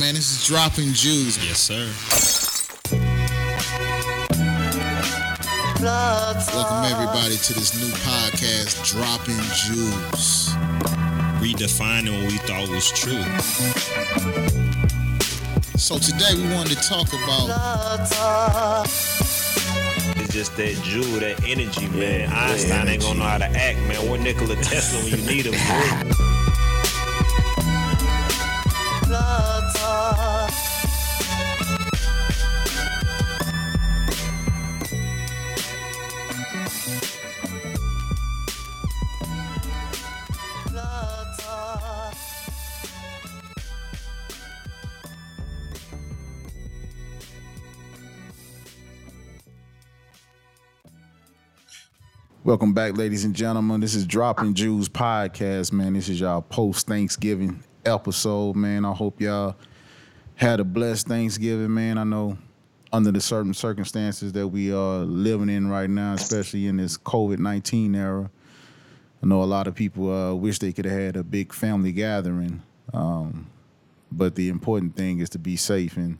man. This is Dropping Jewels. Yes, sir. Welcome everybody to this new podcast, Dropping Jewels. Redefining what we thought was true. So today we wanted to talk about It's just that jewel, that energy, man. Einstein ain't gonna know how to act, man. What Nikola Tesla when you need him? Welcome back, ladies and gentlemen. This is Dropping Jewels podcast, man. This is y'all post Thanksgiving episode, man. I hope y'all had a blessed Thanksgiving, man. I know under the certain circumstances that we are living in right now, especially in this COVID nineteen era, I know a lot of people uh, wish they could have had a big family gathering. Um, but the important thing is to be safe and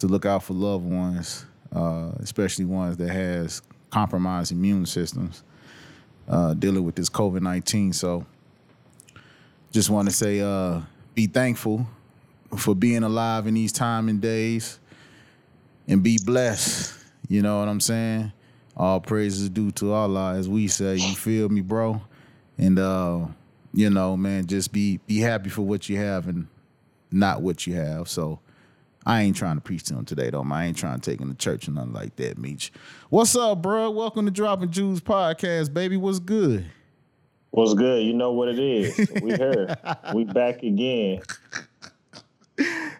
to look out for loved ones, uh, especially ones that has compromised immune systems uh, dealing with this COVID nineteen. So, just want to say, uh, be thankful for being alive in these time and days, and be blessed. You know what I'm saying? All praises due to Allah, as we say. You feel me, bro? And uh, you know, man, just be be happy for what you have and not what you have. So. I ain't trying to preach to them today, though. man. I ain't trying to take them to church or nothing like that, Meech. What's up, bro? Welcome to Dropping Jewels podcast, baby. What's good? What's good? You know what it is. We here. we back again.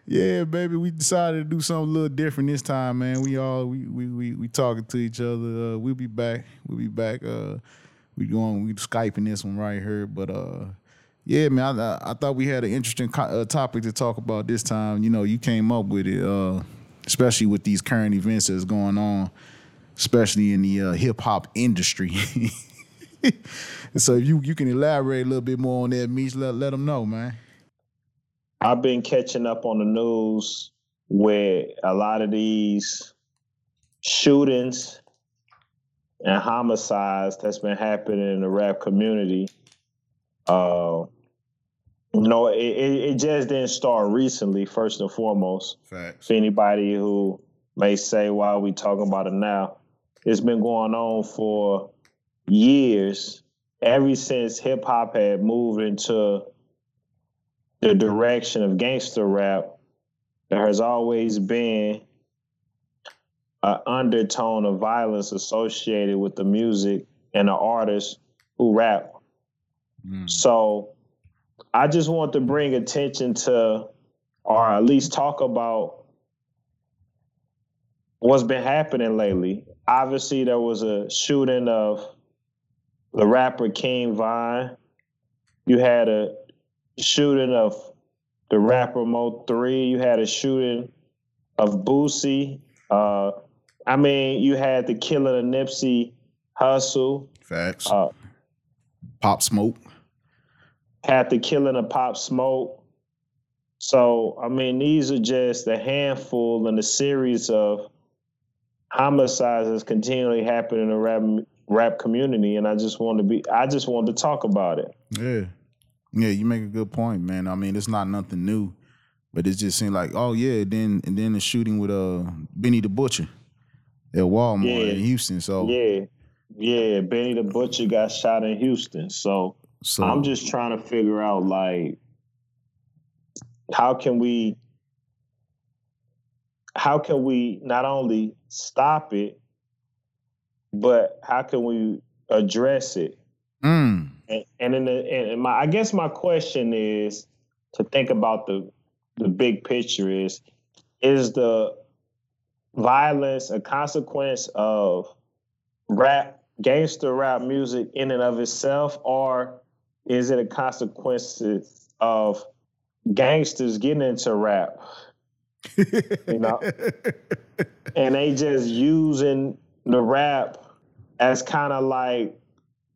Yeah, baby. We decided to do something a little different this time, man. We all we we we, we talking to each other. Uh, we'll be back. We'll be back. Uh, we going we skyping this one right here, but uh, yeah, man. I, I thought we had an interesting co- uh, topic to talk about this time. You know, you came up with it, uh, especially with these current events that's going on, especially in the uh, hip hop industry. so if you you can elaborate a little bit more on that, Meech, let let them know, man. I've been catching up on the news where a lot of these shootings and homicides that's been happening in the rap community. Uh, no, it, it it just didn't start recently. First and foremost, Facts. for anybody who may say, "Why are we talking about it now?" It's been going on for years, ever since hip hop had moved into the direction of gangster rap. There has always been an undertone of violence associated with the music and the artists who rap. Mm. So I just want to bring attention to, or at least talk about what's been happening lately. Obviously, there was a shooting of the rapper King Von. You had a shooting of the rapper Mo Three. You had a shooting of Boosie. Uh, I mean, you had the killing of Nipsey Hussle. Facts. Uh, Pop Smoke. Had the killing of Pop Smoke. So, I mean, these are just a handful and a series of homicides that's continually happening in the rap rap community, and I just want to be, I just want to talk about it. Yeah. Yeah, you make a good point, man. I mean, it's not nothing new, but it just seemed like, oh yeah, then and then the shooting with uh Benny the Butcher at Walmart Yeah. in Houston. So Yeah, yeah. Benny the Butcher got shot in Houston, so so I'm just trying to figure out like how can we how can we not only stop it but how can we address it? Mm, and, and in the and my I guess my question is to think about the the big picture is is the violence a consequence of rap gangster rap music in and of itself or is it a consequence of gangsters getting into rap you know and they just using the rap as kind of like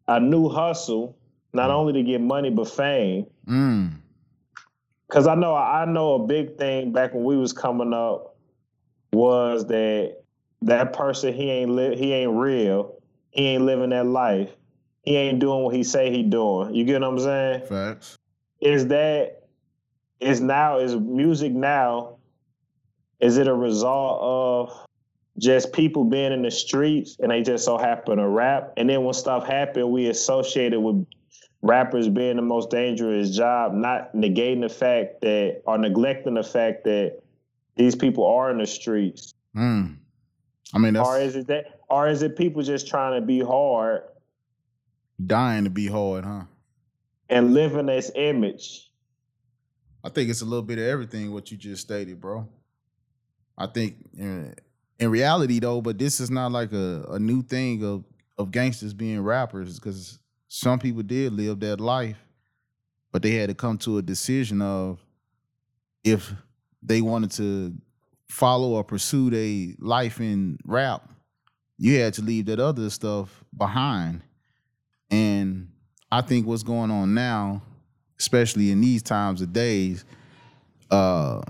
a new hustle, not only to get money but fame. mm, Cause I know I know a big thing back when we was coming up was that that person he ain't li- he ain't real. He ain't living that life. He ain't doing what he say he doing. You get what I'm saying? Facts. Is that is now is music now? Is it a result of just people being in the streets and they just so happen to rap? And then when stuff happen, we associate it with rappers being the most dangerous job, not negating the fact that or neglecting the fact that these people are in the streets. Mm. I mean, that's Or is it that or is it people just trying to be hard dying to be hard, huh? and living this image? I think it's a little bit of everything what you just stated, bro. I think in, in reality though, but this is not like a, a new thing of of gangsters being rappers because some people did live that life, but they had to come to a decision of if they wanted to follow or pursue their life in rap, you had to leave that other stuff behind. And I think what's going on now, especially in these times of days, uh,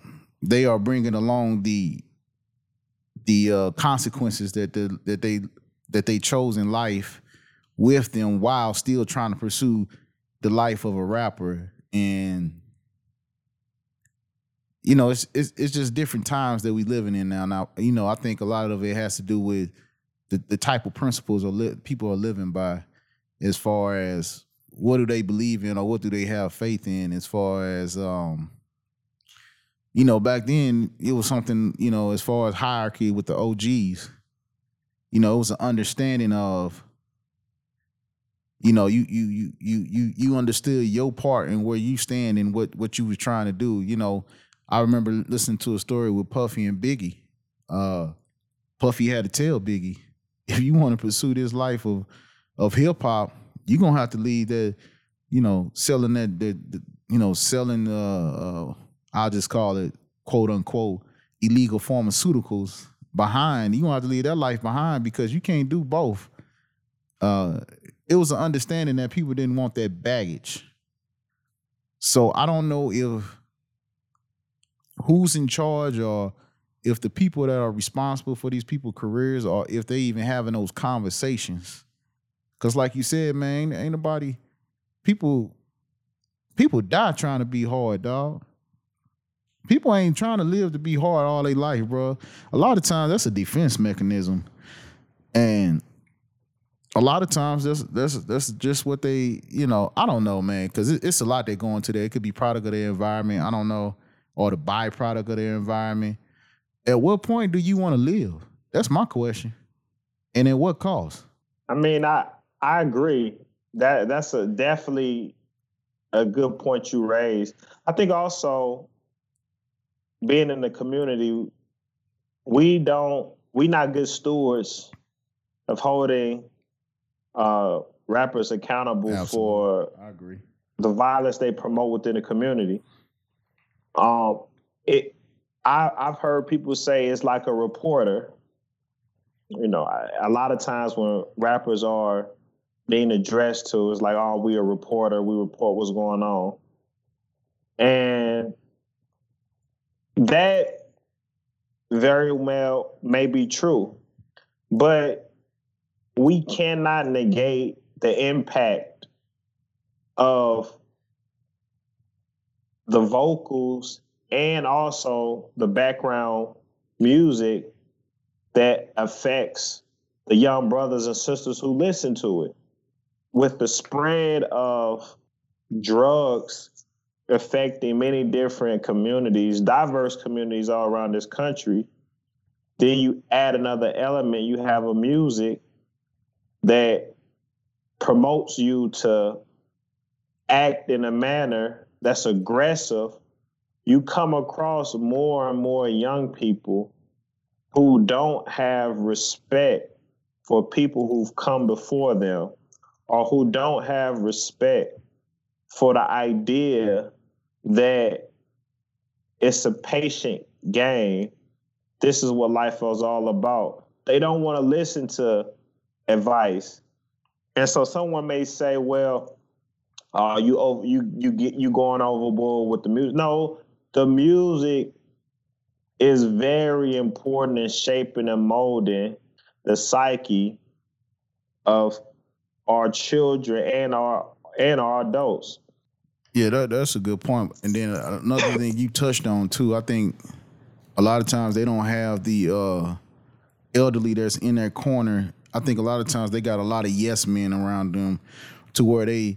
they are bringing along the the uh, consequences that the, that they that they chose in life with them while still trying to pursue the life of a rapper. And you know it's it's, it's just different times that we living in now. Now you know i think a lot of it has to do with the, the type of principles or li- people are living by as far as what do they believe in or what do they have faith in as far as um you know back then it was something you know as far as hierarchy with the og's you know it was an understanding of you know you you you you you you understood your part and where you stand and what what you was trying to do you know. I remember listening to a story with puffy and biggie. Uh puffy had to tell biggie if you want to pursue this life of of hip-hop you're gonna have to leave that you know selling that that you know selling uh, uh i'll just call it quote unquote illegal pharmaceuticals behind You're gonna have to leave that life behind because you can't do both uh it was an understanding that people didn't want that baggage. So I don't know if who's in charge or if the people that are responsible for these people's careers or if they even having those conversations. Cause like you said, man, ain't nobody people people die trying to be hard, dog. People ain't trying to live to be hard all their life, bro. A lot of times that's a defense mechanism. And a lot of times that's that's that's just what they you know I don't know man because it, it's a lot that go into there. It could be product of their environment. I don't know or the byproduct of their environment. At what point do you want to live? That's my question. And at what cost? I mean, I I agree that that's a definitely a good point you raised. I think also being in the community, we don't we not good stewards of holding uh, rappers accountable Absolutely. for I agree. the violence they promote within the community. Um, it, I, I've heard people say it's like a reporter. You know, I, a lot of times when rappers are being addressed to, it's like, "Oh, we a reporter. We report what's going on," and that very well may be true, but we cannot negate the impact of the vocals and also the background music that affects the young brothers and sisters who listen to it. With the spread of drugs affecting many different communities, diverse communities all around this country, then you add another element. You have a music that promotes you to act in a manner that's aggressive, you come across more and more young people who don't have respect for people who've come before them or who don't have respect for the idea that it's a patient game. This is what life is all about. They don't want to listen to advice. And so someone may say, well, uh, you over you you get you going overboard with the music. No, the music is very important in shaping and molding the psyche of our children and our and our adults. Yeah, that, that's a good point. And then another thing you touched on too, I think a lot of times they don't have the uh, elderly that's in their corner. I think a lot of times they got a lot of yes men around them to where they,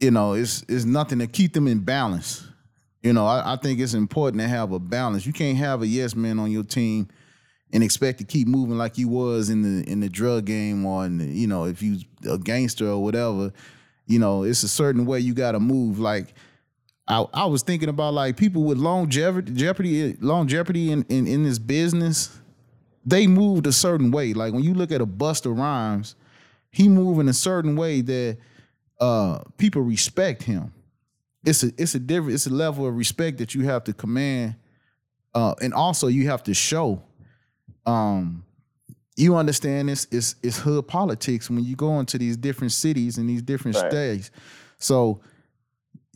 you know, it's it's nothing to keep them in balance. You know, I, I think it's important to have a balance. You can't have a yes man on your team and expect to keep moving like you was in the in the drug game or in the, you know if you a gangster or whatever you know it's a certain way you got to move. Like I, I was thinking about like people with longevity jeopardy longevity in, in in this business they moved a certain way. Like when you look at a Busta Rhymes he moved in a certain way that uh people respect him. It's a it's a different it's a level of respect that you have to command uh and also you have to show um you understand this it's it's hood politics when you go into these different cities and these different Right. states so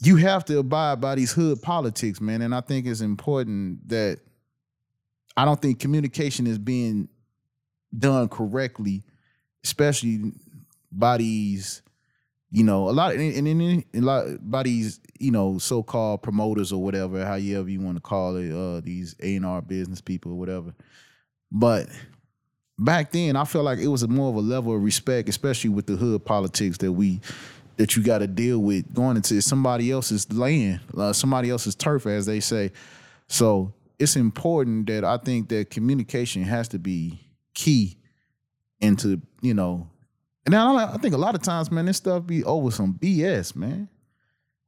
you have to abide by these hood politics man and i think it's important that i don't think communication is being done correctly especially by these you know a lot and, and, and a lot by these you know so-called promoters or whatever however you want to call it uh these a&r business people or whatever but back then, I felt like it was more of a level of respect, especially with the hood politics that we that you got to deal with going into somebody else's land, uh, somebody else's turf, as they say. So it's important that I think that communication has to be key into you know, and I, I think a lot of times, man, this stuff be over some BS, man.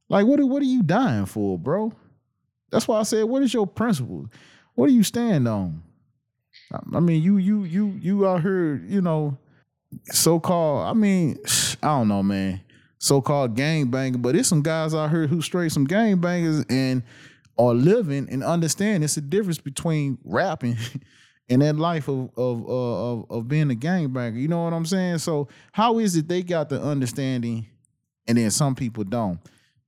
Like, what what are you dying for, bro? That's why I said, what is your principle? What do you stand on? I- mean, you you you you out here, you know, so called. I mean, I don't know, man. So called gang banging, but there's some guys out here who straight some gang bangers and are living and understand it's a difference between rapping and that life of of uh, of of being a gang banger. You know what I'm saying? So how is it they got the understanding and then some people don't?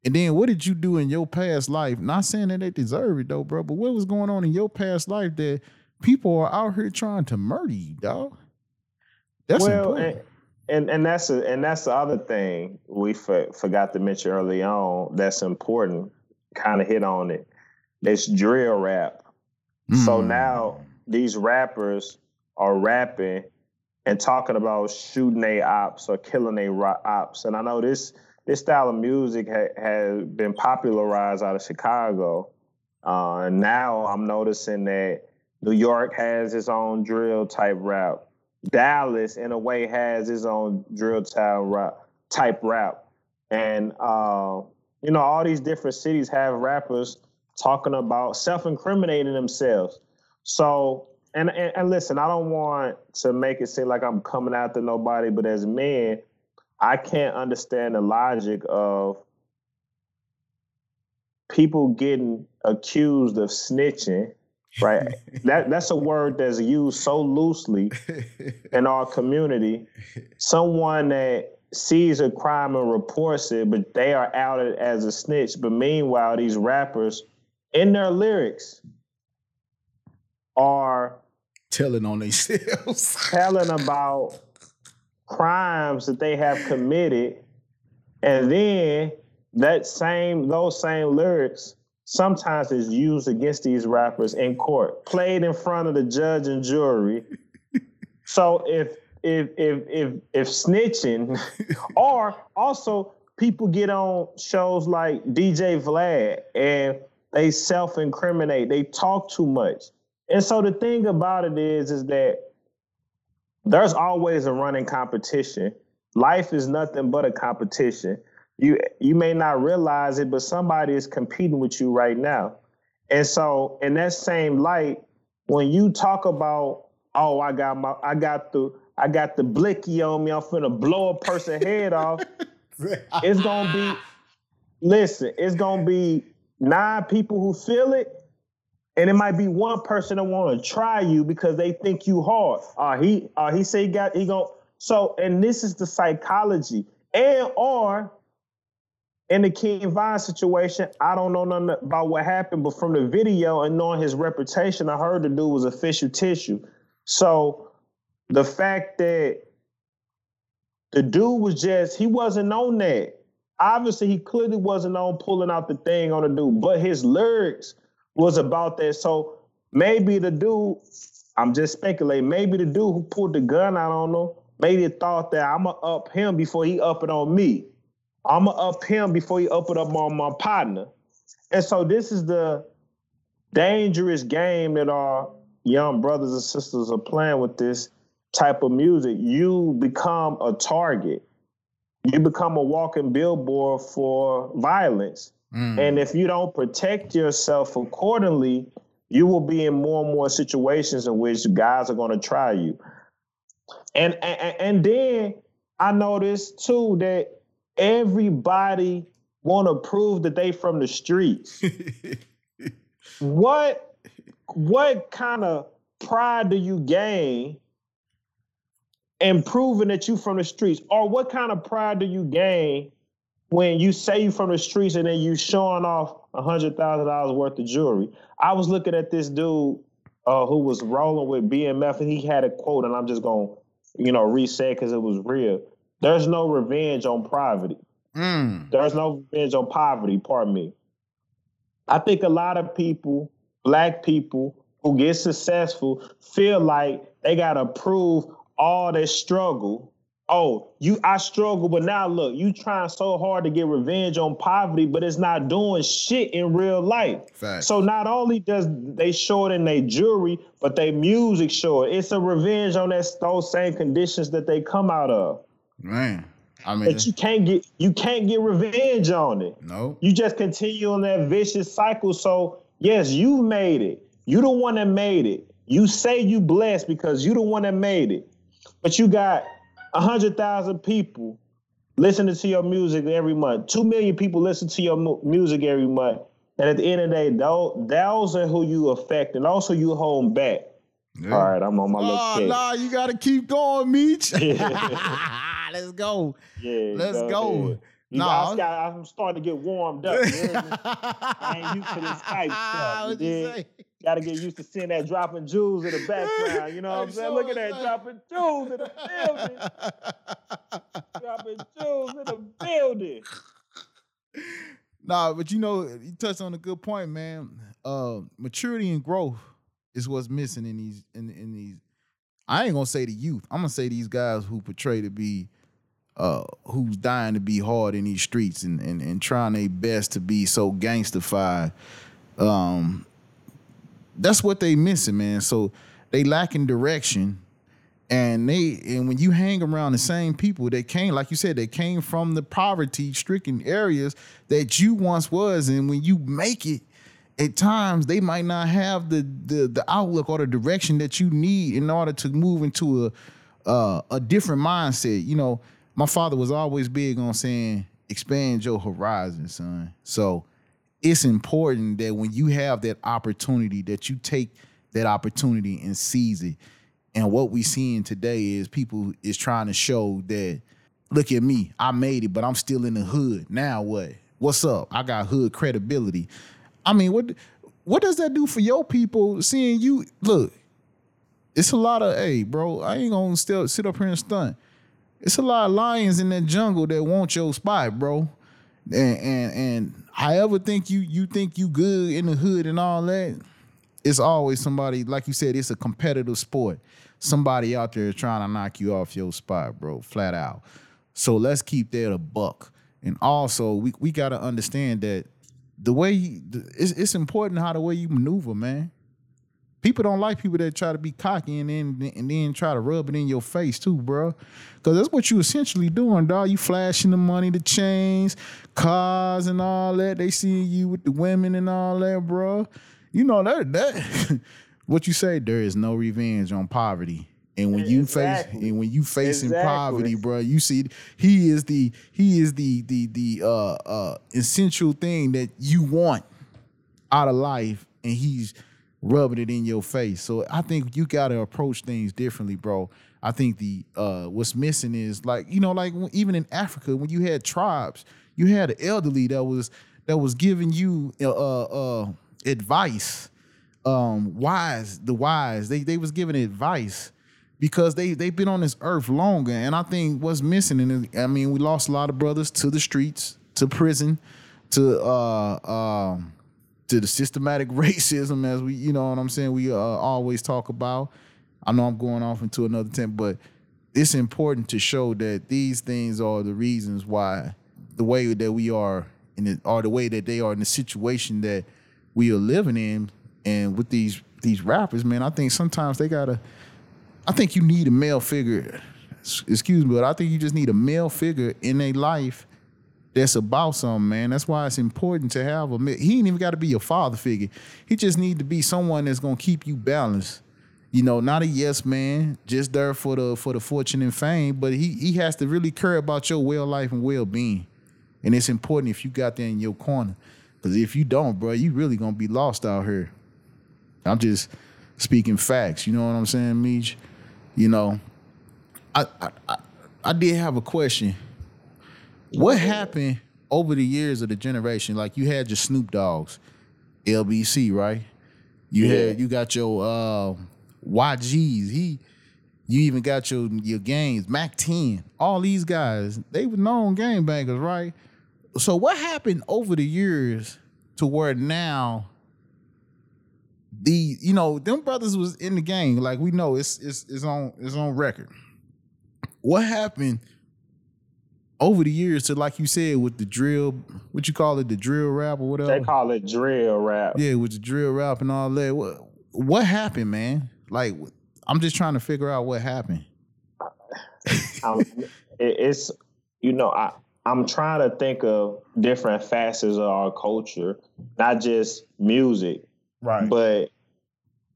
And then what did you do in your past life? Not saying that they deserve it though, bro, but what was going on in your past life that people are out here trying to murder you, dog? That's well, important. and, and and that's a, and that's the other thing we for, forgot to mention early on. That's important. Kind of hit on it. It's drill rap. So Mm. now these rappers are rapping and talking about shooting a ops or killing a ops. And I know this this style of music ha- has been popularized out of Chicago. Uh, and now I'm noticing that New York has its own drill type rap. Dallas, in a way, has its own drill type rap. And uh, you know, all these different cities have rappers talking about self-incriminating themselves. So, and, and and listen, I don't want to make it seem like I'm coming after nobody, but as men, I can't understand the logic of people getting accused of snitching. Right, that that's a word that's used so loosely in our community. Someone that sees a crime and reports it, but they are outed as a snitch. But meanwhile, these rappers, in their lyrics, are Telling on themselves. telling about crimes that they have committed, and then that same those same lyrics sometimes is used against these rappers in court, played in front of the judge and jury. so if if if if if snitching, or also people get on shows like DJ Vlad and they self-incriminate, they talk too much. And so the thing about it is, is that there's always a running competition. Life is nothing but a competition. You you may not realize it, but somebody is competing with you right now. And so in that same light, when you talk about, oh, I got my I got the I got the blicky on me, I'm finna blow a person head off, it's gonna be listen, it's gonna be nine people who feel it, and it might be one person that want to try you because they think you hard. Uh he uh he say he got he gon' so and this is the psychology. And or in the King Von situation, I don't know nothing about what happened, but from the video and knowing his reputation, I heard the dude was official tissue. So the fact that the dude was just, he wasn't on that. Obviously, he clearly wasn't on pulling out the thing on the dude, but his lyrics was about that. So maybe the dude, I'm just speculating, maybe the dude who pulled the gun out on him, maybe thought that I'm going to up him before he up it on me. I'ma up him before he open up on my partner. And so this is the dangerous game that our young brothers and sisters are playing with this type of music. You become a target. You become a walking billboard for violence. Mm. And if you don't protect yourself accordingly, you will be in more and more situations in which guys are going to try you. And, and and then I noticed too that everybody want to prove that they from the streets. what what kind of pride do you gain in proving that you from the streets? Or what kind of pride do you gain when you say you from the streets and then you showing off a hundred thousand dollars worth of jewelry? I was looking at this dude uh, who was rolling with BMF and he had a quote, and I'm just gonna, you know, reset because it was real. There's no revenge on poverty. Mm. There's no revenge on poverty, pardon me. I think a lot of people, black people who get successful, feel like they gotta prove all their struggle. Oh, you I struggle, but now look, you trying so hard to get revenge on poverty, but it's not doing shit in real life. Fact. So not only does they show it in their jewelry, but their music show it. It's a revenge on that those same conditions that they come out of. Man. I mean, but you can't get you can't get revenge on it. No, you just continue on that vicious cycle. So yes, you made it. You the one that made it. You say you blessed because you the one that made it. But you got a hundred thousand people listening to your music every month. Two million people listen to your music every month. And at the end of the day, those, those are who you affect, and also you hold back. Yeah. All right, I'm on my oh, little nah, you gotta keep going, Meech. Let's go. Yeah, let's go. got, I'm starting to get warmed up. I ain't used to this type stuff. You Got to get used to seeing that dropping jewels in the background. You know what I'm saying? Look at that dropping jewels in the building. dropping jewels in the building. Nah, but you know, you touched on a good point, man. Uh, maturity and growth is what's missing in these in in these. I ain't gonna say the youth. I'm gonna say these guys who portray to be uh, who's dying to be hard in these streets and, and, and trying their best to be so gangstified. Um, that's what they missing, man. So they lacking direction. And they and when you hang around the same people that came, like you said, they came from the poverty stricken areas that you once was, and when you make it, at times they might not have the the the outlook or the direction that you need in order to move into a uh, a different mindset. You know, my father was always big on saying, expand your horizon, son. So it's important that when you have that opportunity, that you take that opportunity and seize it. And what we seeing today is people is trying to show that, look at me, I made it, but I'm still in the hood. Now what? What's up? I got hood credibility. I mean, what what does that do for your people seeing you? Look, it's a lot of, hey, bro, I ain't gonna still sit up here and stunt. It's a lot of lions in that jungle that want your spot, bro. And and and however think you you think you good in the hood and all that, it's always somebody like you said. It's a competitive sport. Somebody out there trying to knock you off your spot, bro, flat out. So let's keep that a buck. And also, we we got to understand that the way you, it's, it's important how the way you maneuver, man people don't like people that try to be cocky and then and then try to rub it in your face too, bro. Cause that's what you essentially doing, dog. You flashing the money, the chains, cars, and all that. They see you with the women and all that, bro. You know that that what you say. There is no revenge on poverty. And when you exactly. face and when you facing exactly. poverty, bro, you see he is the he is the the the uh uh essential thing that you want out of life, and he's rubbing it in your face. So I think you got to approach things differently, bro. I think the uh, what's missing is like you know like even in Africa when you had tribes, You had an elderly that was that was giving you uh, uh, advice, um, wise, the wise. They they was giving advice because they they've been on this earth longer. And I think what's missing, and I mean, we lost a lot of brothers to the streets, to prison, to uh, um, to the systematic racism, as we, you know what I'm saying. We uh, always talk about. I know I'm going off into another tent, but it's important to show that these things are the reasons why the way that we are in it, or the way that they are in the situation that we are living in, and with these these rappers, man, I think sometimes they gotta. I think you need a male figure. Excuse me, but I think you just need a male figure in a life that's about something, man. That's why it's important to have a. He ain't even got to be your father figure. He just need to be someone that's gonna keep you balanced you know, not a yes man, just there for the for the fortune and fame, but he he has to really care about your well life and well being, and it's important if you got that in your corner, because if you don't, bro, you really gonna be lost out here. I'm just speaking facts. You know what I'm saying, Meech? You know, I I I, I did have a question. What happened over the years of the generation? Like you had your Snoop Doggs, LBC, right? You yeah. had you got your. Uh, YGs. He, you even got your your games, Mac 10. All these guys, they were known game bangers, right? So what happened over the years to where now the you know them brothers was in the game like we know it's it's it's on it's on record. What happened over the years to like you said with the drill, what you call it, the drill rap or whatever? They call it drill rap. Yeah, with the drill rap and all that. What what happened, man? Like, I'm just trying to figure out what happened. um, it's you know I I'm trying to think of different facets of our culture, not just music, right? But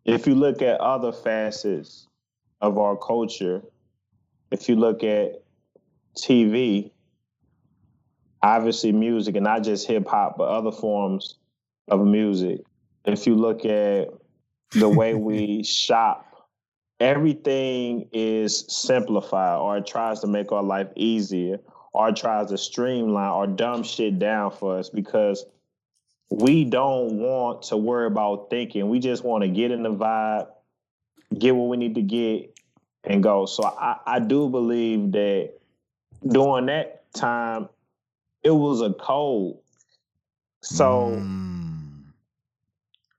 if you look at other facets of our culture, if you look at TV, obviously music, and not just hip hop, but other forms of music. If you look at the way we shop. Everything is simplified or it tries to make our life easier or it tries to streamline or dumb shit down for us because we don't want to worry about thinking. We just want to get in the vibe, get what we need to get, and go. So I, I do believe that during that time, it was a code. So mm.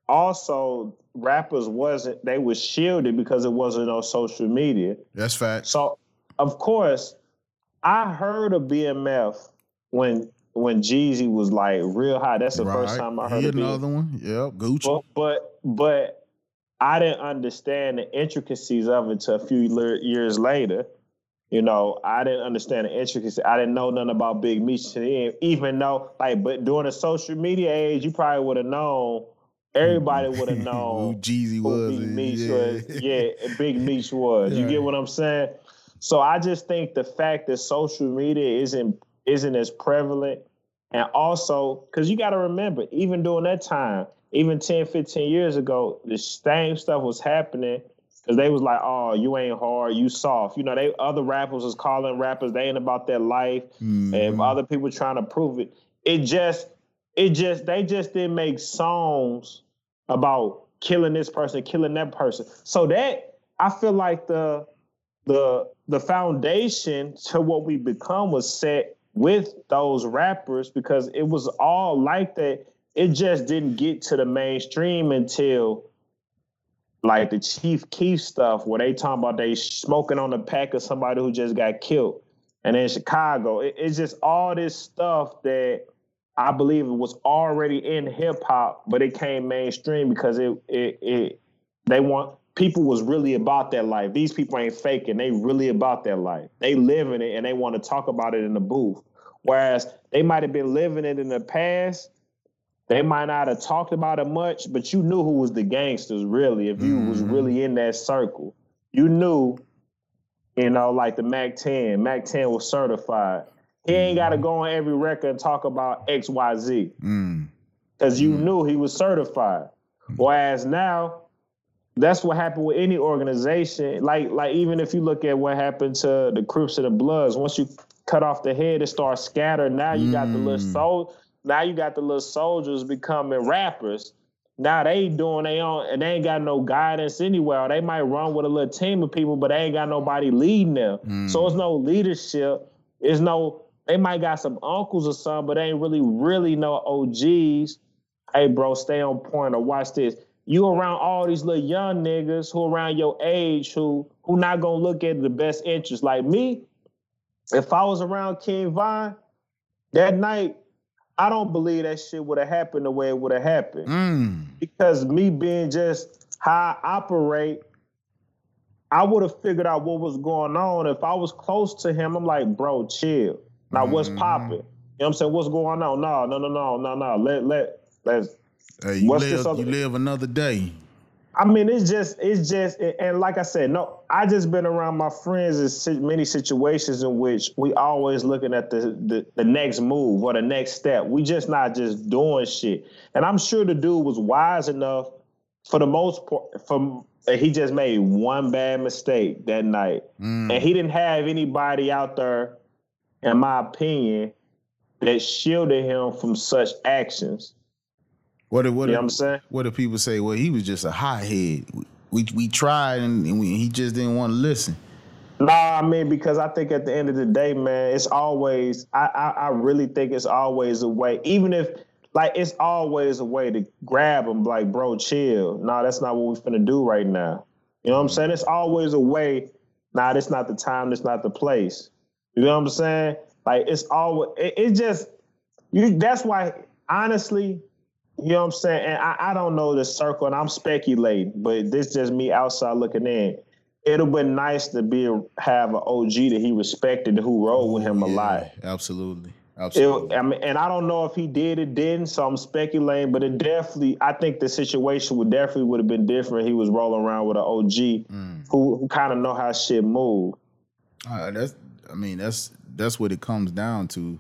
also rappers wasn't they was shielded because it wasn't on social media. That's fact. So of course, I heard of BMF when when Jeezy was like real high. That's the right. first time I heard he of another one. Yep, Gucci. But, but but I didn't understand the intricacies of it until a few years later. You know, I didn't understand the intricacies. I didn't know nothing about Big Meech, even though, like, but during the social media age, you probably would have known everybody would have known who Jeezy was. Big Meech yeah. was. Yeah, Big Meech was. You get what I'm saying? So I just think the fact that social media isn't isn't as prevalent, and also because you got to remember, even during that time, even 10, 15 years ago, the same stuff was happening. Cause they was like, oh, you ain't hard, you soft. You know, they other rappers was calling rappers, they ain't about their life, mm-hmm. and other people trying to prove it. It just, it just, they just didn't make songs about killing this person, killing that person. So that I feel like the the the foundation to what we become was set with those rappers because it was all like that. It just didn't get to the mainstream until like the Chief Keef stuff where they talking about they smoking on the pack of somebody who just got killed. And in Chicago, it, it's just all this stuff that I believe it was already in hip hop, but it came mainstream because it it it they want people was really about that life. These people ain't faking; they really about that life. They living it, and they want to talk about it in the booth. Whereas they might have been living it in the past, they might not have talked about it much, but you knew who was the gangsters really. If you mm-hmm. was really in that circle, you knew. You know, like the Mac 10. Mac 10 was certified. He ain't got to go on every record and talk about X, Y, Z. Because mm. you mm. knew he was certified. Whereas now, that's what happened with any organization. Like like even if you look at what happened to the Crips and the Bloods, once you cut off the head, it starts scattering. Now you got the little Mm. soul. Now you got the little soldiers becoming rappers. Now they doing their own, and they ain't got no guidance anywhere. They might run with a little team of people, but they ain't got nobody leading them. Mm. So it's no leadership. It's no. They might got some uncles or something, but they ain't really, really no OGs. Hey, bro, stay on point or watch this. You around all these little young niggas who around your age who who not gonna look at the best interest. Like me, if I was around King Von that night, I don't believe that shit would have happened the way it would have happened. Mm. Because me being just how I operate, I would have figured out what was going on. If I was close to him, I'm like, bro, chill. Now what's Mhm. popping? You know what I'm saying? What's going on? No, no, no, no, no, no. Let let let's Hey, you live, you live another day. I mean, it's just, it's just, and like I said, no, I just been around my friends in many situations in which we always looking at the, the the next move or the next step. We just not just doing shit. And I'm sure the dude was wise enough for the most part. From he just made one bad mistake that night, Mm. and he didn't have anybody out there, in my opinion, that shielded him from such actions. What do- what You do- know what I'm saying? what do people say? Well, he was just a hothead. We we tried and, and we, he just didn't want to listen. Nah, I mean because I think at the end of the day, man, it's always I, I I really think it's always a way, even if like it's always a way to grab them, like bro, chill. Nah, that's not what we're finna do right now. You know what I'm saying? It's always a way. Nah, that's not the time. That's not the place. You know what I'm saying? Like it's always it, it just you. That's why honestly, you know what I'm saying. And I, I don't know the circle, and I'm speculating, but this just me outside looking in it'll been nice to be have an OG that he respected who rode with him a lot. Absolutely. It, Absolutely. I mean, and I don't know if he did it, didn't. So I'm speculating, but it definitely, I think the situation would definitely would have been different. He was rolling around with an OG Mm. who, who kind of know how shit move. Uh, that's I mean that's that's what it comes down to.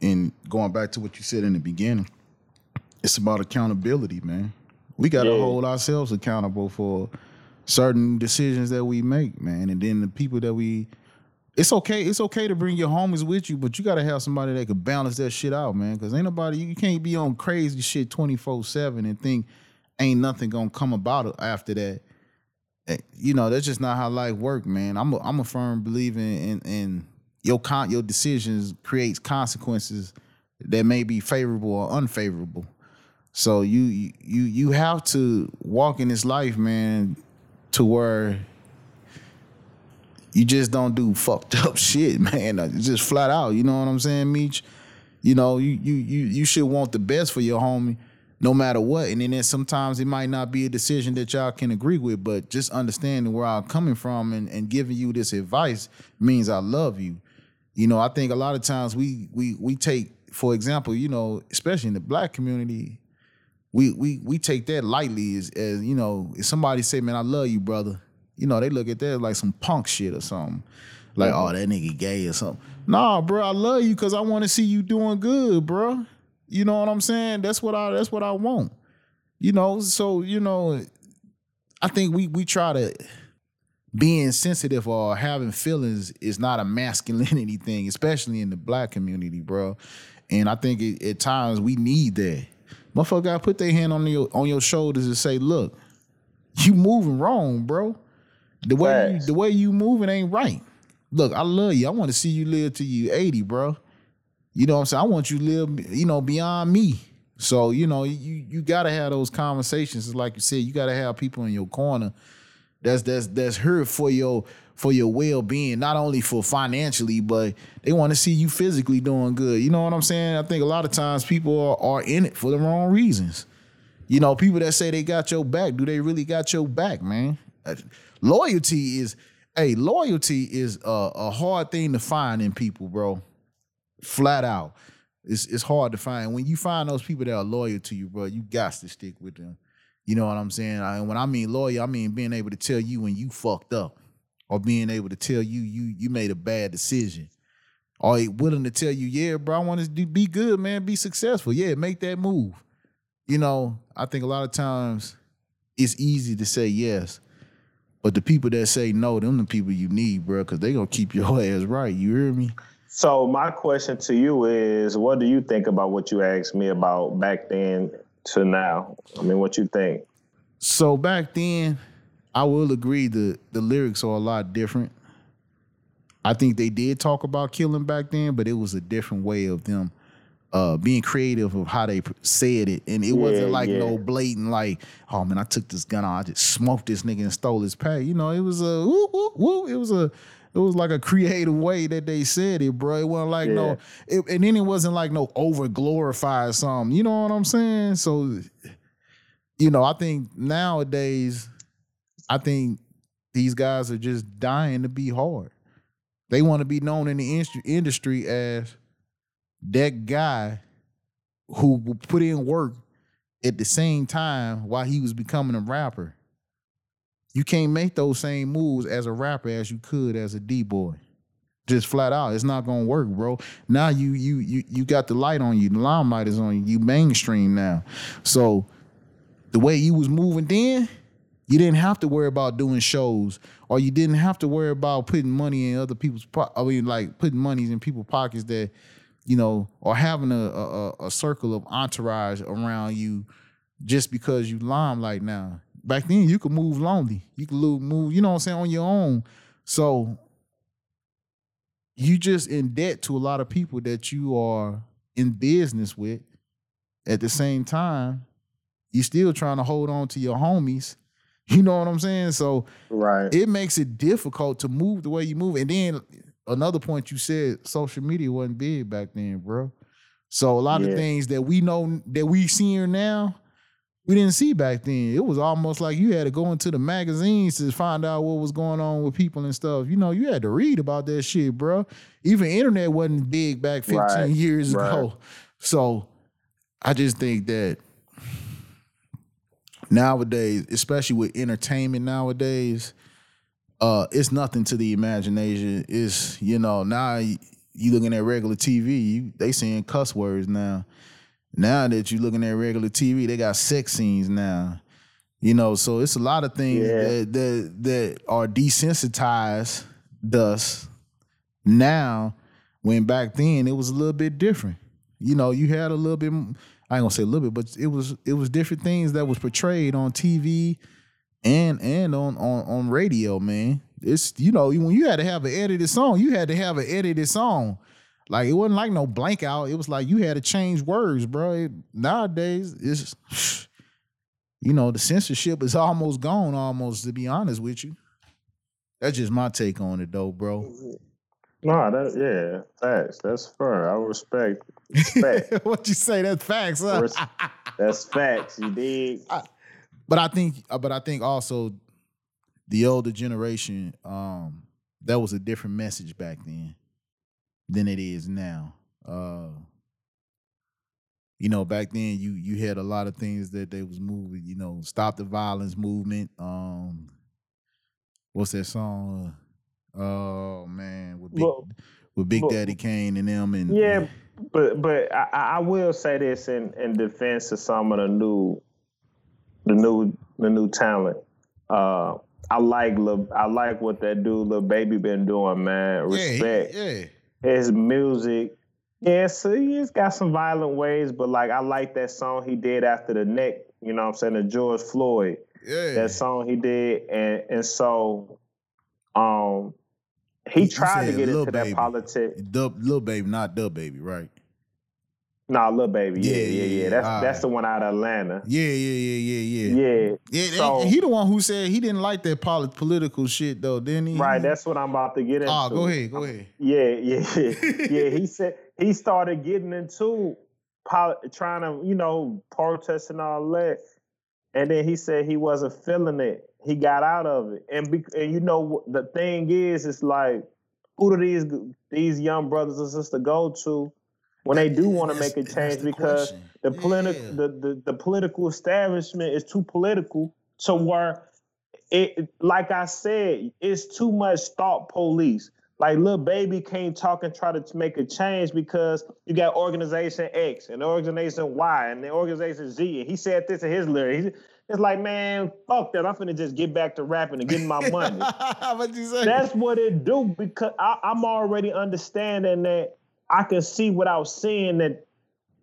And going back to what you said in the beginning, it's about accountability, man. We got to Yeah. hold ourselves accountable for certain decisions that we make, man. And then the people that we it's okay, it's okay to bring your homies with you, but you gotta have somebody that can balance that shit out, man. Cause ain't nobody you can't be on crazy shit 24-7 and think ain't nothing gonna come about it after that. Eh, You know, that's just not how life work, man. I'm a I'm a firm believer in in your con your decisions creates consequences that may be favorable or unfavorable. So you you you have to walk in this life, man, to where you just don't do fucked up shit, man. Just flat out. You know what I'm saying, Meech? You know, you you you you should want the best for your homie, no matter what. And then sometimes it might not be a decision that y'all can agree with, but just understanding where I'm coming from and, and giving you this advice means I love you. You know, I think a lot of times we we we take, for example, you know, especially in the black community, we we we take that lightly as, as you know, if somebody say, "Man, I love you, brother," you know, they look at that like some punk shit or something, like, "Oh, that nigga gay or something." Nah, bro, I love you because I want to see you doing good, bro. You know what I'm saying? That's what I that's what I want. You know, so you know, I think we we try to being sensitive or having feelings is not a masculinity thing, especially in the black community, bro. And I think it, at times we need that. Motherfucker gotta put their hand on your on your shoulders and say, look, you moving wrong, bro. The way you, the way you moving ain't right. Look, I love you. I want to see you live till you 80, bro. You know what I'm saying? I want you to live, you know, beyond me. So, you know, you you gotta have those conversations. Like you said, you gotta have people in your corner that's that's that's here for your for your well-being, not only for financially, but they want to see you physically doing good. You know what I'm saying? I think a lot of times people are, are in it for the wrong reasons. You know, people that say they got your back, do they really got your back, man? Uh, Loyalty is, hey, loyalty is a, a hard thing to find in people, bro. Flat out. It's it's hard to find. When you find those people that are loyal to you, bro, you got to stick with them. You know what I'm saying? And when I mean loyal, I mean being able to tell you when you fucked up, or being able to tell you you you made a bad decision, or willing to tell you, yeah, bro, I want to do, be good, man, be successful. Yeah, make that move. You know, I think a lot of times it's easy to say yes. But the people that say no, them the people you need, bro, because they gonna keep your ass right. You hear me? So my question to you is, what do you think about what you asked me about back then to now? I mean, what you think? So back then, I will agree the the lyrics are a lot different. I think they did talk about killing back then, but it was a different way of them uh, being creative of how they said it, and it wasn't like yeah. no blatant like, oh man, I took this gun out, I just smoked this nigga and stole his pay. You know, it was a woo woo woo. It was a it was like a creative way that they said it, bro. It wasn't like no, it, and then it wasn't like no over glorified something. You know what I'm saying? So, you know, I think nowadays, I think these guys are just dying to be hard. They want to be known in the industry, industry as that guy who put in work at the same time while he was becoming a rapper. You can't make those same moves as a rapper as you could as a D-boy. Just flat out. It's not gonna work, bro. Now you you you you got the light on you, the limelight is on you, you mainstream now. So the way you was moving then, you didn't have to worry about doing shows, or you didn't have to worry about putting money in other people's. Po- I mean, like putting monies in people's pockets that, you know, or having a, a a- circle of entourage around you, just because you limelight now. Back then, you could move lonely. You could move, you know what I'm saying, on your own. So you just in debt to a lot of people that you are in business with. At the same time, you're still trying to hold on to your homies. You know what I'm saying? So Right. it makes it difficult to move the way you move. And then another point you said, social media wasn't big back then, bro. So a lot Yeah. of things that we know that we seeing now, we didn't see back then. It was almost like you had to go into the magazines to find out what was going on with people and stuff. You know, you had to read about that shit, bro. Even internet wasn't big back 15 Right, years right. ago. So I just think that nowadays, especially with entertainment nowadays, uh, it's nothing to the imagination. It's you know now you, looking at regular TV, you, they saying cuss words now. Now that you looking at regular TV, they got sex scenes now. You know, so it's a lot of things Yeah. that that that are desensitized thus now when back then it was a little bit different. You know, you had a little bit I ain't gonna say a little bit, but it was it was different things that was portrayed on TV and and on on on radio, man. It's you know, when you had to have an edited song, you had to have an edited song. Like it wasn't like no blank out. It was like you had to change words, bro. It- nowadays, it's you know, the censorship is almost gone, almost to be honest with you. That's just my take on it though, bro. Mm-hmm. No, that yeah, facts. That's fair. I respect. Respect. what you say? That's facts. Huh? That's facts. You dig? but I think, uh, but I think also the older generation, um, that was a different message back then than it is now. Uh, you know, back then you you had a lot of things that they was moving. You know, stop the violence movement. Um, what's that song? Oh man, with Big Well, with Big well, Daddy Kane and them and Yeah, but but I, I will say this in, in defense of some of the new the new the new talent. Uh, I like Lil, I like what that dude Lil Baby been doing, man. Yeah, Respect yeah. his music. Yeah, so he's got some violent ways, but like I like that song he did after the neck. You know what I'm saying? The George Floyd Yeah. that song he did, and and so um he tried to get into that politics. Dub, little baby, not DaBaby, right? Nah, Lil Baby. Yeah, Yeah, yeah, yeah, yeah. yeah. That's All that's right. the one out of Atlanta. Yeah, yeah, yeah, yeah, yeah. Yeah. Yeah, So- he the one who said he didn't like that poli- political shit though, didn't he? Right, that's what I'm about to get ah, into. Oh, go ahead, go ahead. Yeah, yeah, yeah. He said he started getting into poli- trying to, you know, protest and all that, and then he said he wasn't feeling it. He got out of it, and be, and you know the thing is, it's like who do these these young brothers and sisters go to when they do want to make a change the because question. the political Yeah. the, the the political establishment is too political to where it like I said, it's too much thought police. Like little Baby can't talk and try to make a change because you got organization X and organization Y and the organization Z. And he said this in his lyric. It's like, man, fuck that. I'm finna just get back to rapping and getting my money. what you say? That's what it do because I, I'm already understanding that I can see without seeing that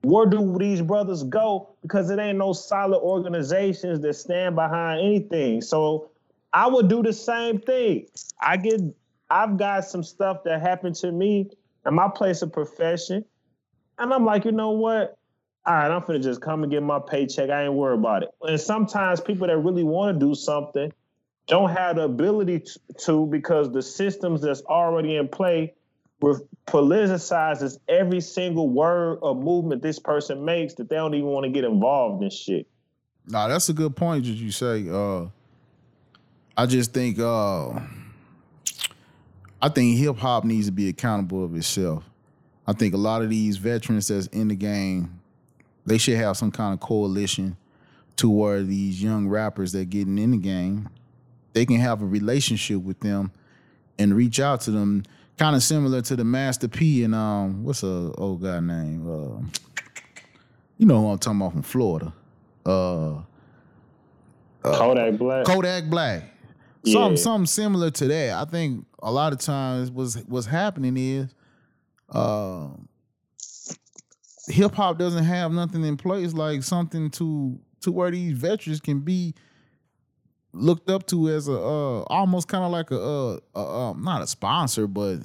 where do these brothers go because it ain't no solid organizations that stand behind anything. So I would do the same thing. I get I've got some stuff that happened to me in my place of profession. And I'm like, you know what? All right, I'm gonna just come and get my paycheck. I ain't worried about it. And sometimes people that really want to do something don't have the ability to because the systems that's already in play politicizes every single word or movement this person makes that they don't even want to get involved in shit. Nah, that's a good point that you say. Uh, I just think uh, I think hip hop needs to be accountable of itself. I think a lot of these veterans that's in the game, they should have some kind of coalition toward these young rappers that getting in the game, they can have a relationship with them and reach out to them kind of similar to the Master P and um, what's a old guy name? Uh, you know who I'm talking about from Florida. Uh, uh, Kodak Black. Kodak Black. Yeah. Something, something similar to that. I think a lot of times what's what's happening is uh, hip hop doesn't have nothing in place like something to to where these veterans can be looked up to as a uh, almost kind of like a, uh, a um, not a sponsor, but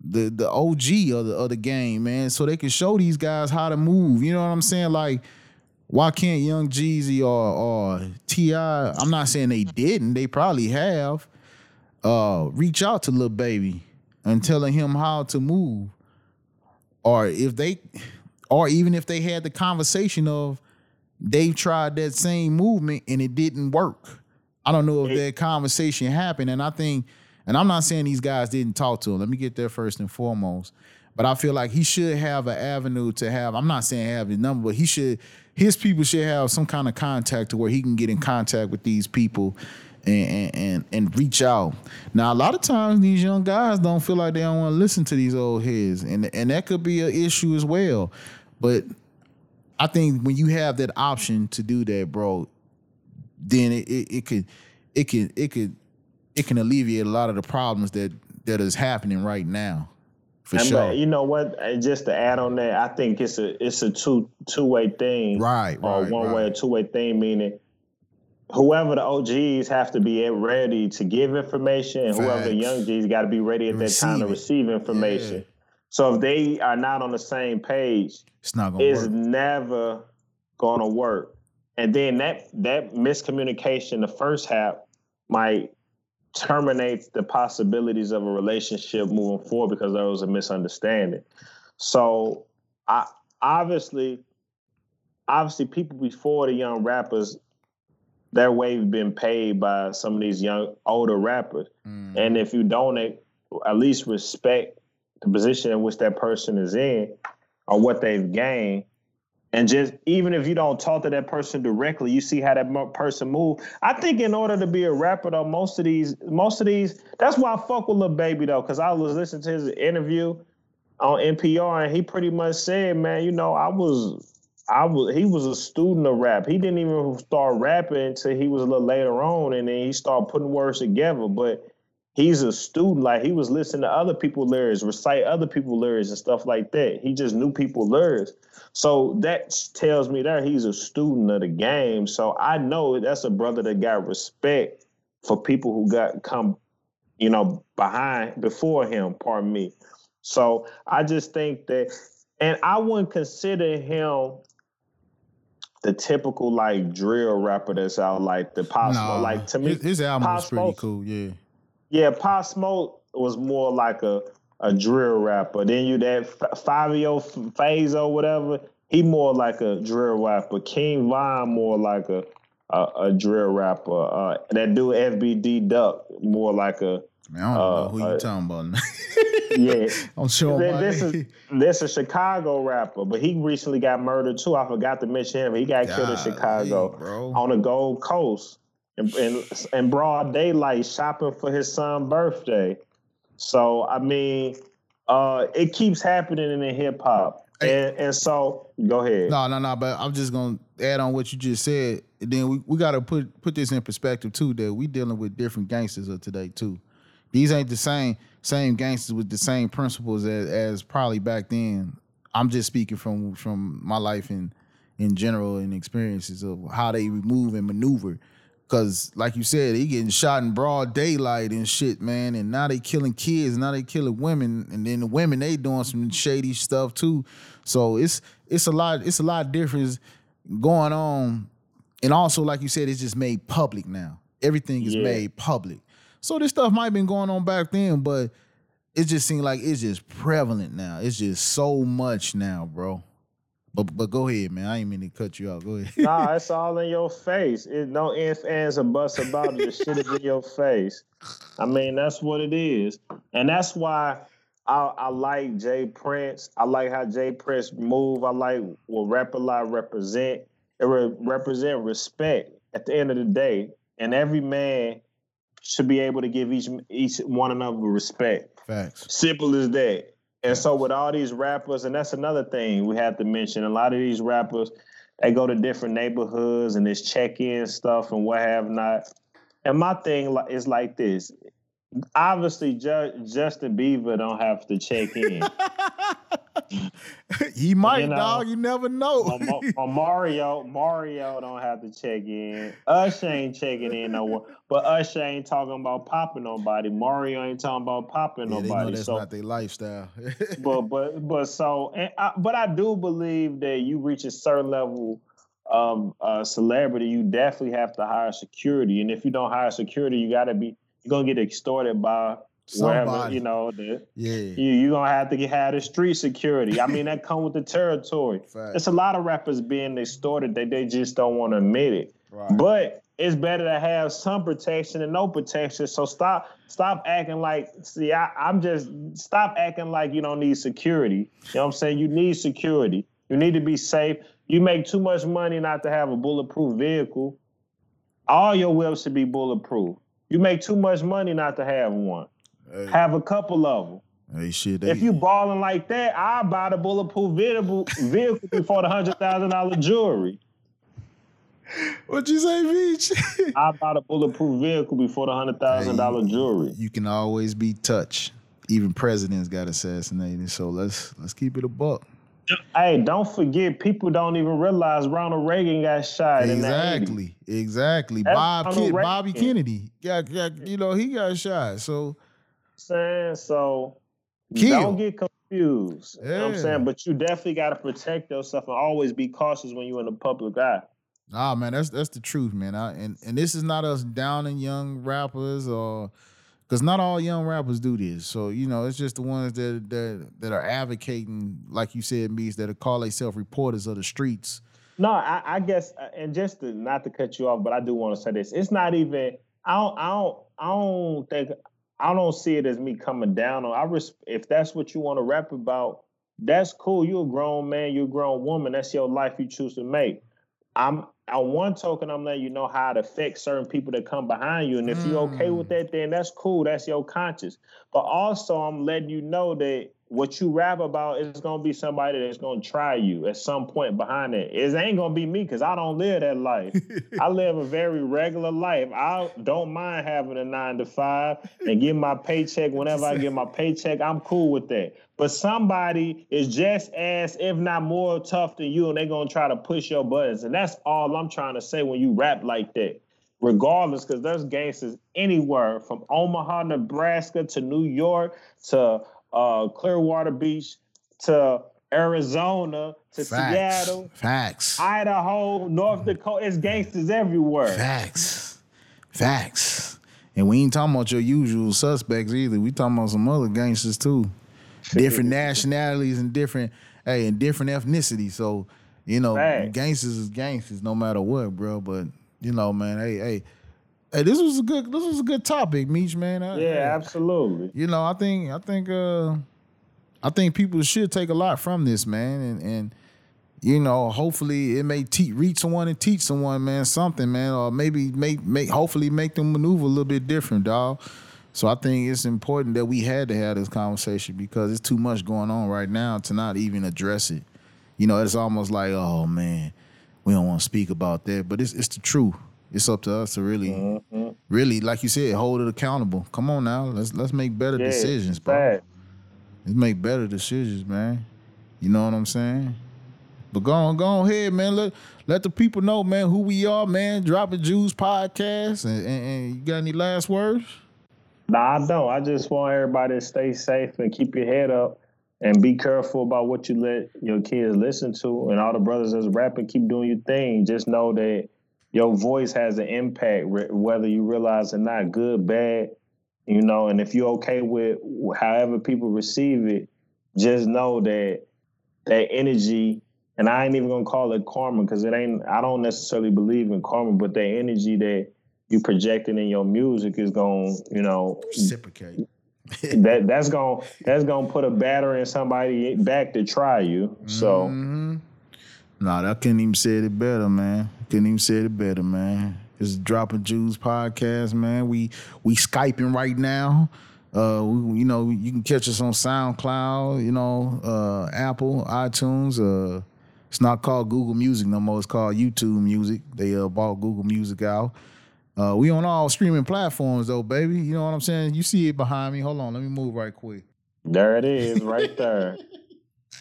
the the OG of the of the game, man. So they can show these guys how to move. You know what I'm saying? Like, why can't Young Jeezy or or T.I., I'm not saying they didn't, they probably have, uh, reach out to little Baby and telling him how to move. Or if they or even if they had the conversation of they've tried that same movement and it didn't work. I don't know if that conversation happened. And I think, and I'm not saying these guys didn't talk to him. Let me get there first and foremost. But I feel like he should have an avenue to have, I'm not saying have his number, but he should, his people should have some kind of contact to where he can get in contact with these people and, and and reach out. Now, a lot of times these young guys don't feel like they don't want to listen to these old heads, and and that could be an issue as well. But I think when you have that option to do that, bro, then it, it, it could it could it could it can alleviate a lot of the problems that that is happening right now. For and sure. But you know what? Uh, just to add on that, I think it's a it's a two two way thing. Right. Or right, one right. way or two way thing, meaning whoever the OGs have to be ready to give information, and whoever the young G's got to be ready at that time to receive information. Yeah. So if they are not on the same page, it's not gonna it's work. never gonna work. And then that that miscommunication, the first half, might terminate the possibilities of a relationship moving forward because there was a misunderstanding. So I obviously obviously people before the young rappers their wave been paid by some of these young older rappers. Mm. And if you don't at least respect the position in which that person is in or what they've gained. And just even if you don't talk to that person directly, you see how that person move. I think in order to be a rapper, though, most of these, most of these, that's why I fuck with Lil Baby though, because I was listening to his interview on NPR, and he pretty much said, "Man, you know, I was, I was, he was a student of rap. He didn't even start rapping until he was a little later on, and then he started putting words together. But he's a student. Like he was listening to other people's lyrics, recite other people's lyrics and stuff like that. He just knew people's lyrics. So that tells me that he's a student of the game. So I know that's a brother that got respect for people who got come, you know, behind before him, pardon me. So I just think that and I wouldn't consider him the typical like drill rapper that's out like the possible like to me his, his album was pretty cool, yeah. Yeah, Pop Smoke was more like a a drill rapper. Then you that Fivio Fazio whatever. He more like a drill rapper. King Von more like a a, a drill rapper. Uh, that dude FBG Duck more like a. Man, I don't uh, know who you uh, talking about. yeah, I'm sure. This, this is this a Chicago rapper, but he recently got murdered too. I forgot to mention him. He got God, killed in Chicago bro. on the Gold Coast in, in, in broad daylight shopping for his son's birthday. So I mean, uh, it keeps happening in the hip hop. And, and so go ahead. No, no, no. But I'm just gonna add on what you just said. And then we, we gotta put put this in perspective too. That we dealing with different gangsters of today too. These ain't the same same gangsters with the same principles as, as probably back then. I'm just speaking from from my life in in general and experiences of how they move and maneuver. Cause like you said, he getting shot in broad daylight and shit, man. And now they killing kids, now they killing women, and then the women they doing some shady stuff too. So it's it's a lot it's a lot of difference going on, and also like you said, it's just made public now. Everything is Yeah. made public. So this stuff might have been going on back then, but it just seems like it's just prevalent now. It's just so much now, bro. But but go ahead, man. I ain't mean to cut you out. Go ahead. nah, it's all in your face. It no ifs, ands, or buts about it. The shit is in your face. I mean, that's what it is, and that's why I, I like J. Prince. I like how J. Prince move. I like what Rap-A-Lot represent. It re- represent respect at the end of the day, and every man should be able to give each each one another respect. Facts. Simple as that. And so with all these rappers, and that's another thing we have to mention. A lot of these rappers, they go to different neighborhoods and this check-in stuff and what have not. And my thing is like this. Obviously, Ju- Justin Bieber don't have to check in. he might, You know, dog. You never know. Or Mario, Mario don't have to check in. Usher ain't checking in no more. But Usher ain't talking about popping nobody. Mario ain't talking about popping yeah, they know nobody. that's So not their lifestyle. but but but so I, but I do believe that you reach a certain level of uh, celebrity, you definitely have to hire security, and if you don't hire security, you got to be you're gonna get extorted by wherever Somebody. you know the, yeah. you you gonna have to get have the street security. I mean that come with the territory. Fact. It's a lot of rappers being extorted that they just don't want to admit it. Right. But it's better to have some protection and no protection. So stop stop acting like see I, I'm just stop acting like you don't need security. You know what I'm saying? You need security. You need to be safe. You make too much money not to have a bulletproof vehicle. All your whips should be bulletproof. You make too much money not to have one. Hey, Have a couple of them. hey, shit. They, If you balling like that, I'll buy the bulletproof vehicle, vehicle before the hundred thousand dollar jewelry. what you say, Beach? I buy the bulletproof vehicle before the hundred thousand dollar jewelry. you can always be touched. Even presidents got assassinated. So let's let's keep it a buck. Hey, don't forget, people don't even realize Ronald Reagan got shot in the 80s. Exactly, exactly. That's Bob Kid, Bobby Kennedy got, got you know he got shot. So saying? So Kill. don't get confused. You know what I'm saying? But you definitely got to protect yourself and always be cautious when you're in the public eye. Nah, man, that's that's the truth, man. I, and and this is not us downing young rappers or because not all young rappers do this. So you know, it's just the ones that that that are advocating, like you said, Meech, that are call themselves reporters of the streets. No, I, I guess, uh, and just to, not to cut you off, but I do want to say this. It's not even. I don't. I don't. I don't think. I don't see it as me coming down on. I res- if that's what you want to rap about, that's cool. You're a grown man. You're a grown woman. That's your life you choose to make. I'm on one token. I'm letting you know how it affects certain people that come behind you, and if you're okay with mm. that, then that's cool. That's your conscience. But also, I'm letting you know that what you rap about is gonna be somebody that's gonna try you at some point behind it. It ain't gonna be me because I don't live that life. I live a very regular life. I don't mind having a nine to five and get my paycheck whenever I get my paycheck. I'm cool with that. But somebody is just as, if not more tough than you, and they're gonna try to push your buttons. And that's all I'm trying to say when you rap like that regardless, because there's gangsters anywhere from Omaha, Nebraska to New York to uh, Clearwater Beach to Arizona to Facts. Seattle, Facts. Idaho, North Dakota. It's gangsters everywhere. Facts. Facts. And we ain't talking about your usual suspects either. We talking about some other gangsters too. Different nationalities and different hey, and different ethnicities. So, you know, Facts. gangsters is gangsters no matter what, bro. But, you know, man, hey, hey. Hey, this was a good this was a good topic, Meech, man. I- Yeah, absolutely. you know, I think I think uh I think people should take a lot from this, man, and and you know, hopefully it may te- reach someone and teach someone, man, something, man, or maybe make make hopefully make them maneuver a little bit different, dog. So I think it's important that we had to have this conversation because it's too much going on right now to not even address it. You know, it's almost like, oh man, we don't want to speak about that, but it's it's the truth. It's up to us to really, Mm-hmm. really, like you said, hold it accountable. Come on now, let's let's make better Yeah, decisions, bro. Let's make better decisions, man. You know what I'm saying? But go on, go on ahead, man. Let let the people know, man, who we are, man. Dropping Jewels podcast, and, and, and you got any last words? Nah, I don't. I just want everybody to stay safe and keep your head up and be careful about what you let your kids listen to. And all the brothers that's rapping, keep doing your thing. Just know that your voice has an impact, whether you realize it or not, good, bad, you know. And if you're okay with however people receive it, just know that that energy, and I ain't even gonna call it karma because it ain't. I don't necessarily believe in karma, but that energy that you projecting in your music is gonna, you know, Reciprocate. that that's gonna that's gonna put a batter in somebody back to try you. So hmm Nah, I couldn't even say it better, man. Couldn't even say it better, man. It's Dropping Jewels podcast, man. We we skyping right now. Uh, we, you know, you can catch us on SoundCloud, you know, uh, Apple, iTunes. Uh, it's not called Google Music no more. It's called YouTube Music. They uh, bought Google Music out. Uh, we on all streaming platforms though, baby. You know what I'm saying? You see it behind me. Hold on, let me move right quick. there it is, right there,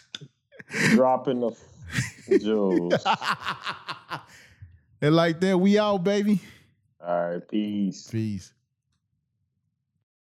dropping the jewels. and like that, we out, baby. All right, peace. Peace.